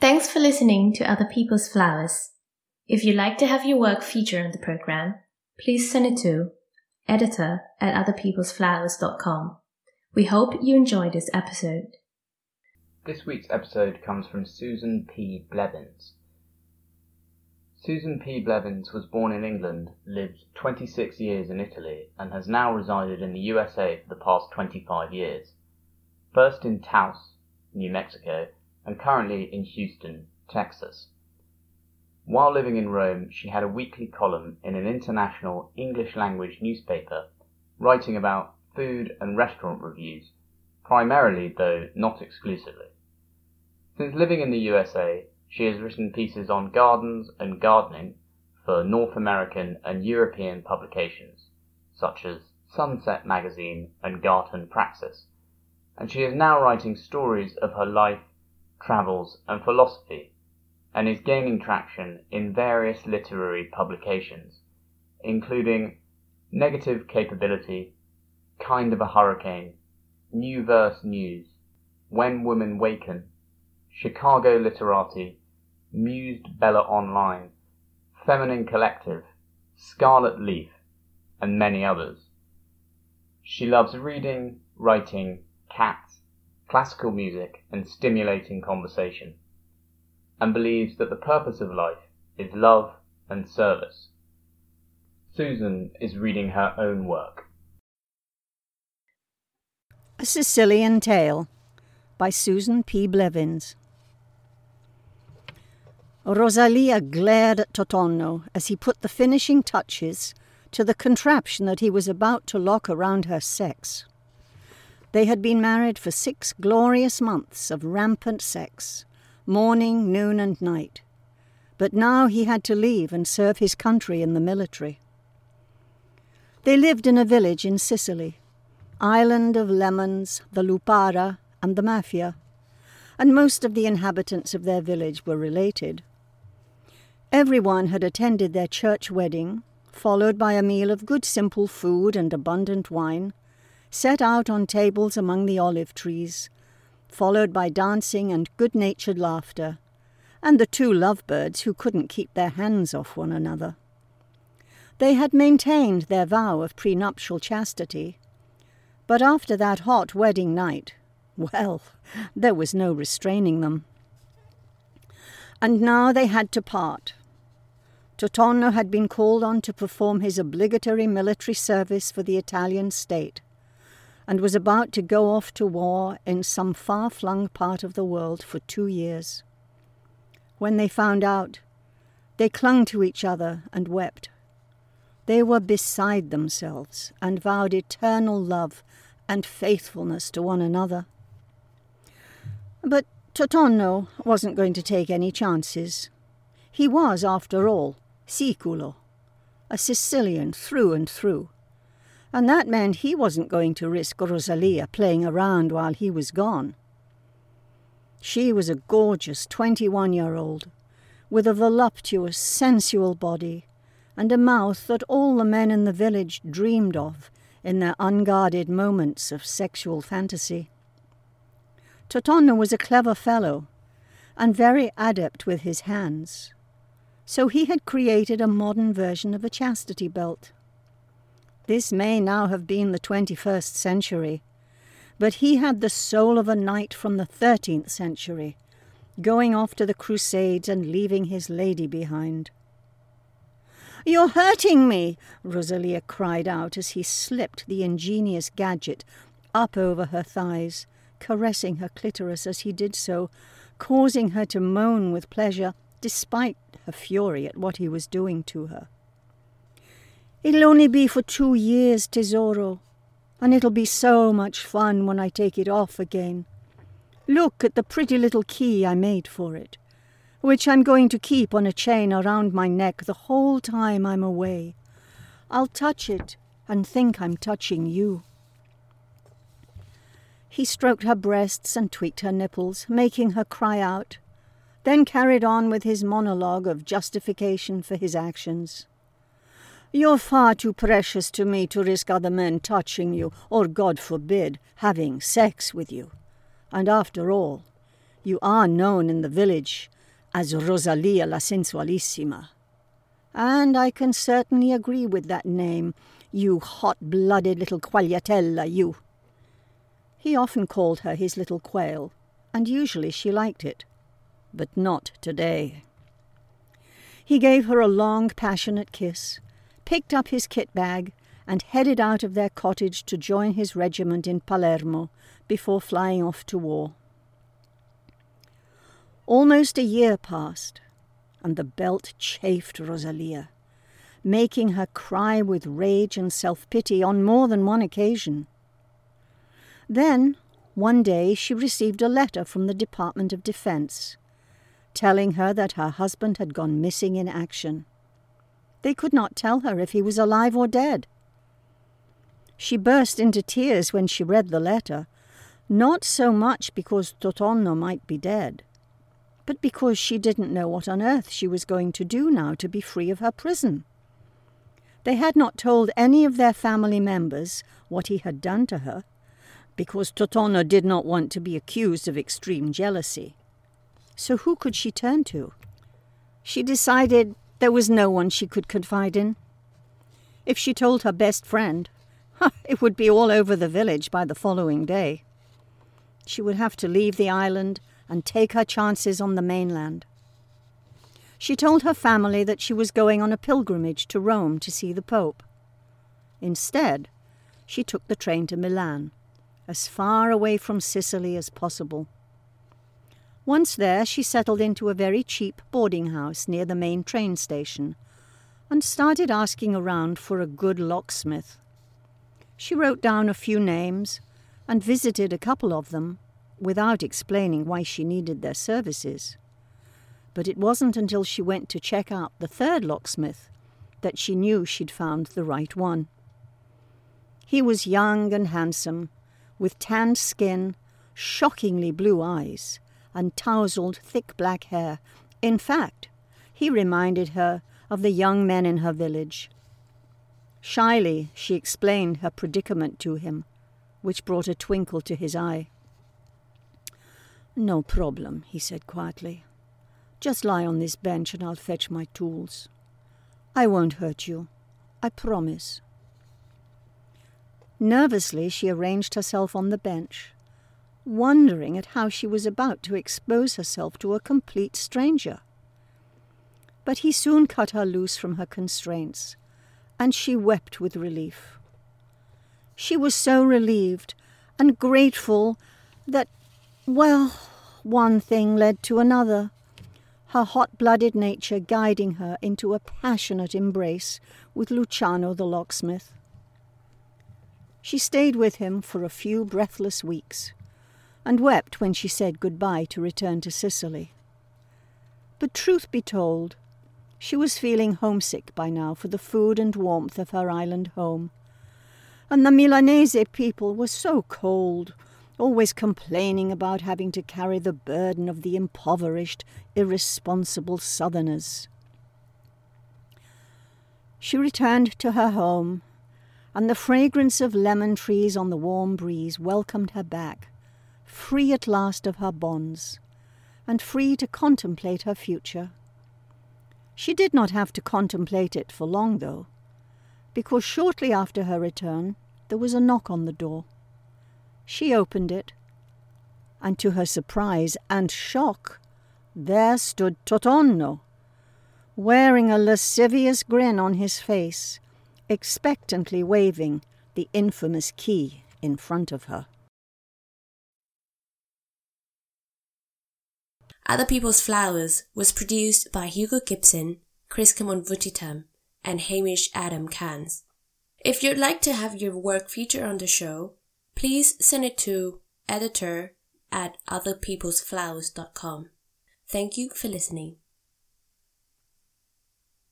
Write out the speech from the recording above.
Thanks for listening to Other People's Flowers. If you'd like to have your work featured on the program, please send it to editor at otherpeoplesflowers.com. We hope you enjoyed this episode. This week's episode comes from Susan P. Blevins. Susan P. Blevins was born in England, lived 26 years in Italy, and has now resided in the USA for the past 25 years. First in Taos, New Mexico, and currently in Houston, Texas. While living in Rome, she had a weekly column in an international English language newspaper, writing about food and restaurant reviews, primarily, though not exclusively. Since living in the USA, she has written pieces on gardens and gardening for North American and European publications, such as Sunset Magazine and Garden Praxis, and she is now writing stories of her life, travels, and philosophy, and is gaining traction in various literary publications, including Negative Capability, Kind of a Hurricane, New Verse News, When Women Waken, Chicago Literati, Mused Bella Online, Feminine Collective, Scarlet Leaf, and many others. She loves reading, writing, cats, classical music, and stimulating conversation, and believes that the purpose of life is love and service. Susan is reading her own work. A Sicilian Tale by Susan P. Blevins. Rosalia glared at Totonno as he put the finishing touches to the contraption that he was about to lock around her sex. They had been married for six glorious months of rampant sex, morning, noon, and night. But now he had to leave and serve his country in the military. They lived in a village in Sicily, island of lemons, the Lupara, and the Mafia, and most of the inhabitants of their village were related. Everyone had attended their church wedding, followed by a meal of good simple food and abundant wine, set out on tables among the olive trees, followed by dancing and good natured laughter, and the two lovebirds who couldn't keep their hands off one another. They had maintained their vow of prenuptial chastity, but after that hot wedding night, well, there was no restraining them. And now they had to part, Totonno had been called on to perform his obligatory military service for the Italian state and was about to go off to war in some far flung part of the world for two years. When they found out, they clung to each other and wept. They were beside themselves and vowed eternal love and faithfulness to one another. But Totonno wasn't going to take any chances. He was, after all, Siculo, a Sicilian through and through. And that meant he wasn't going to risk Rosalia playing around while he was gone. She was a gorgeous 21 year old, with a voluptuous, sensual body, and a mouth that all the men in the village dreamed of in their unguarded moments of sexual fantasy. Totonno was a clever fellow, and very adept with his hands so he had created a modern version of a chastity belt. This may now have been the 21st century, but he had the soul of a knight from the 13th century, going off to the Crusades and leaving his lady behind. You're hurting me, Rosalia cried out as he slipped the ingenious gadget up over her thighs, caressing her clitoris as he did so, causing her to moan with pleasure despite her fury at what he was doing to her. It'll only be for two years, Tesoro, and it'll be so much fun when I take it off again. Look at the pretty little key I made for it, which I'm going to keep on a chain around my neck the whole time I'm away. I'll touch it and think I'm touching you. He stroked her breasts and tweaked her nipples, making her cry out then carried on with his monologue of justification for his actions. You're far too precious to me to risk other men touching you, or, God forbid, having sex with you. And after all, You are known in the village as Rosalia la Sensualissima. And I can certainly agree with that name, you hot blooded little quagliatella, you. He often called her his little quail, and usually she liked it. But not today. He gave her a long, passionate kiss, picked up his kit bag, and headed out of their cottage to join his regiment in Palermo before flying off to war. Almost a year passed, and the belt chafed Rosalia, making her cry with rage and self pity on more than one occasion. Then, one day, she received a letter from the Department of Defense telling her that her husband had gone missing in action. They could not tell her if he was alive or dead. She burst into tears when she read the letter, not so much because Totonno might be dead, but because she didn't know what on earth she was going to do now to be free of her prison. They had not told any of their family members what he had done to her, because Totonno did not want to be accused of extreme jealousy. So who could she turn to? She decided there was no one she could confide in. If she told her best friend, it would be all over the village by the following day. She would have to leave the island and take her chances on the mainland. She told her family that she was going on a pilgrimage to Rome to see the Pope. Instead, she took the train to Milan, as far away from Sicily as possible. Once there, she settled into a very cheap boarding house near the main train station and started asking around for a good locksmith. She wrote down a few names and visited a couple of them without explaining why she needed their services. But it wasn't until she went to check out the third locksmith that she knew she'd found the right one. He was young and handsome, with tanned skin, shockingly blue eyes, and tousled thick black hair. In fact, he reminded her of the young men in her village. Shyly, she explained her predicament to him, which brought a twinkle to his eye. No problem, he said quietly. Just lie on this bench and I'll fetch my tools. I won't hurt you. I promise. Nervously, she arranged herself on the bench wondering at how she was about to expose herself to a complete stranger. But he soon cut her loose from her constraints, and she wept with relief. She was so relieved and grateful that, well, one thing led to another, her hot blooded nature guiding her into a passionate embrace with Luciano the locksmith. She stayed with him for a few breathless weeks and wept when she said goodbye to return to Sicily. But truth be told, she was feeling homesick by now for the food and warmth of her island home. And the Milanese people were so cold, always complaining about having to carry the burden of the impoverished, irresponsible southerners. She returned to her home, and the fragrance of lemon trees on the warm breeze welcomed her back free at last of her bonds, and free to contemplate her future. She did not have to contemplate it for long, though, because shortly after her return there was a knock on the door. She opened it, and to her surprise and shock, there stood Totonno, wearing a lascivious grin on his face, expectantly waving the infamous key in front of her. Other People's Flowers was produced by Hugo Gibson, Chris Kamon and Hamish Adam Cans. If you'd like to have your work featured on the show, please send it to editor at otherpeoplesflowers.com. Thank you for listening.